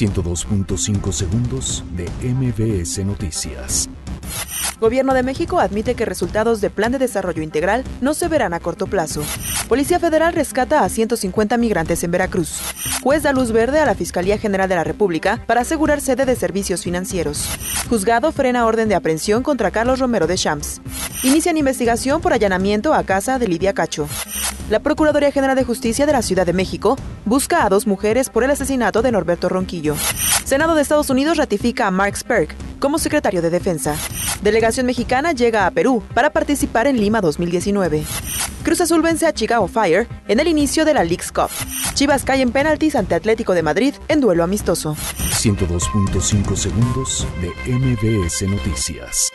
102.5 segundos de MBS Noticias. Gobierno de México admite que resultados de Plan de Desarrollo Integral no se verán a corto plazo. Policía Federal rescata a 150 migrantes en Veracruz. Juez da luz verde a la Fiscalía General de la República para asegurar sede de servicios financieros. Juzgado frena orden de aprehensión contra Carlos Romero de Champs. Inician investigación por allanamiento a casa de Lidia Cacho. La Procuraduría General de Justicia de la Ciudad de México busca a dos mujeres por el asesinato de Norberto Ronquillo. Senado de Estados Unidos ratifica a Mark Sperk como secretario de Defensa. Delegación mexicana llega a Perú para participar en Lima 2019. Cruz Azul vence a Chicago Fire en el inicio de la League's Cup. Chivas cae en penaltis ante Atlético de Madrid en duelo amistoso. 102.5 segundos de MBS Noticias.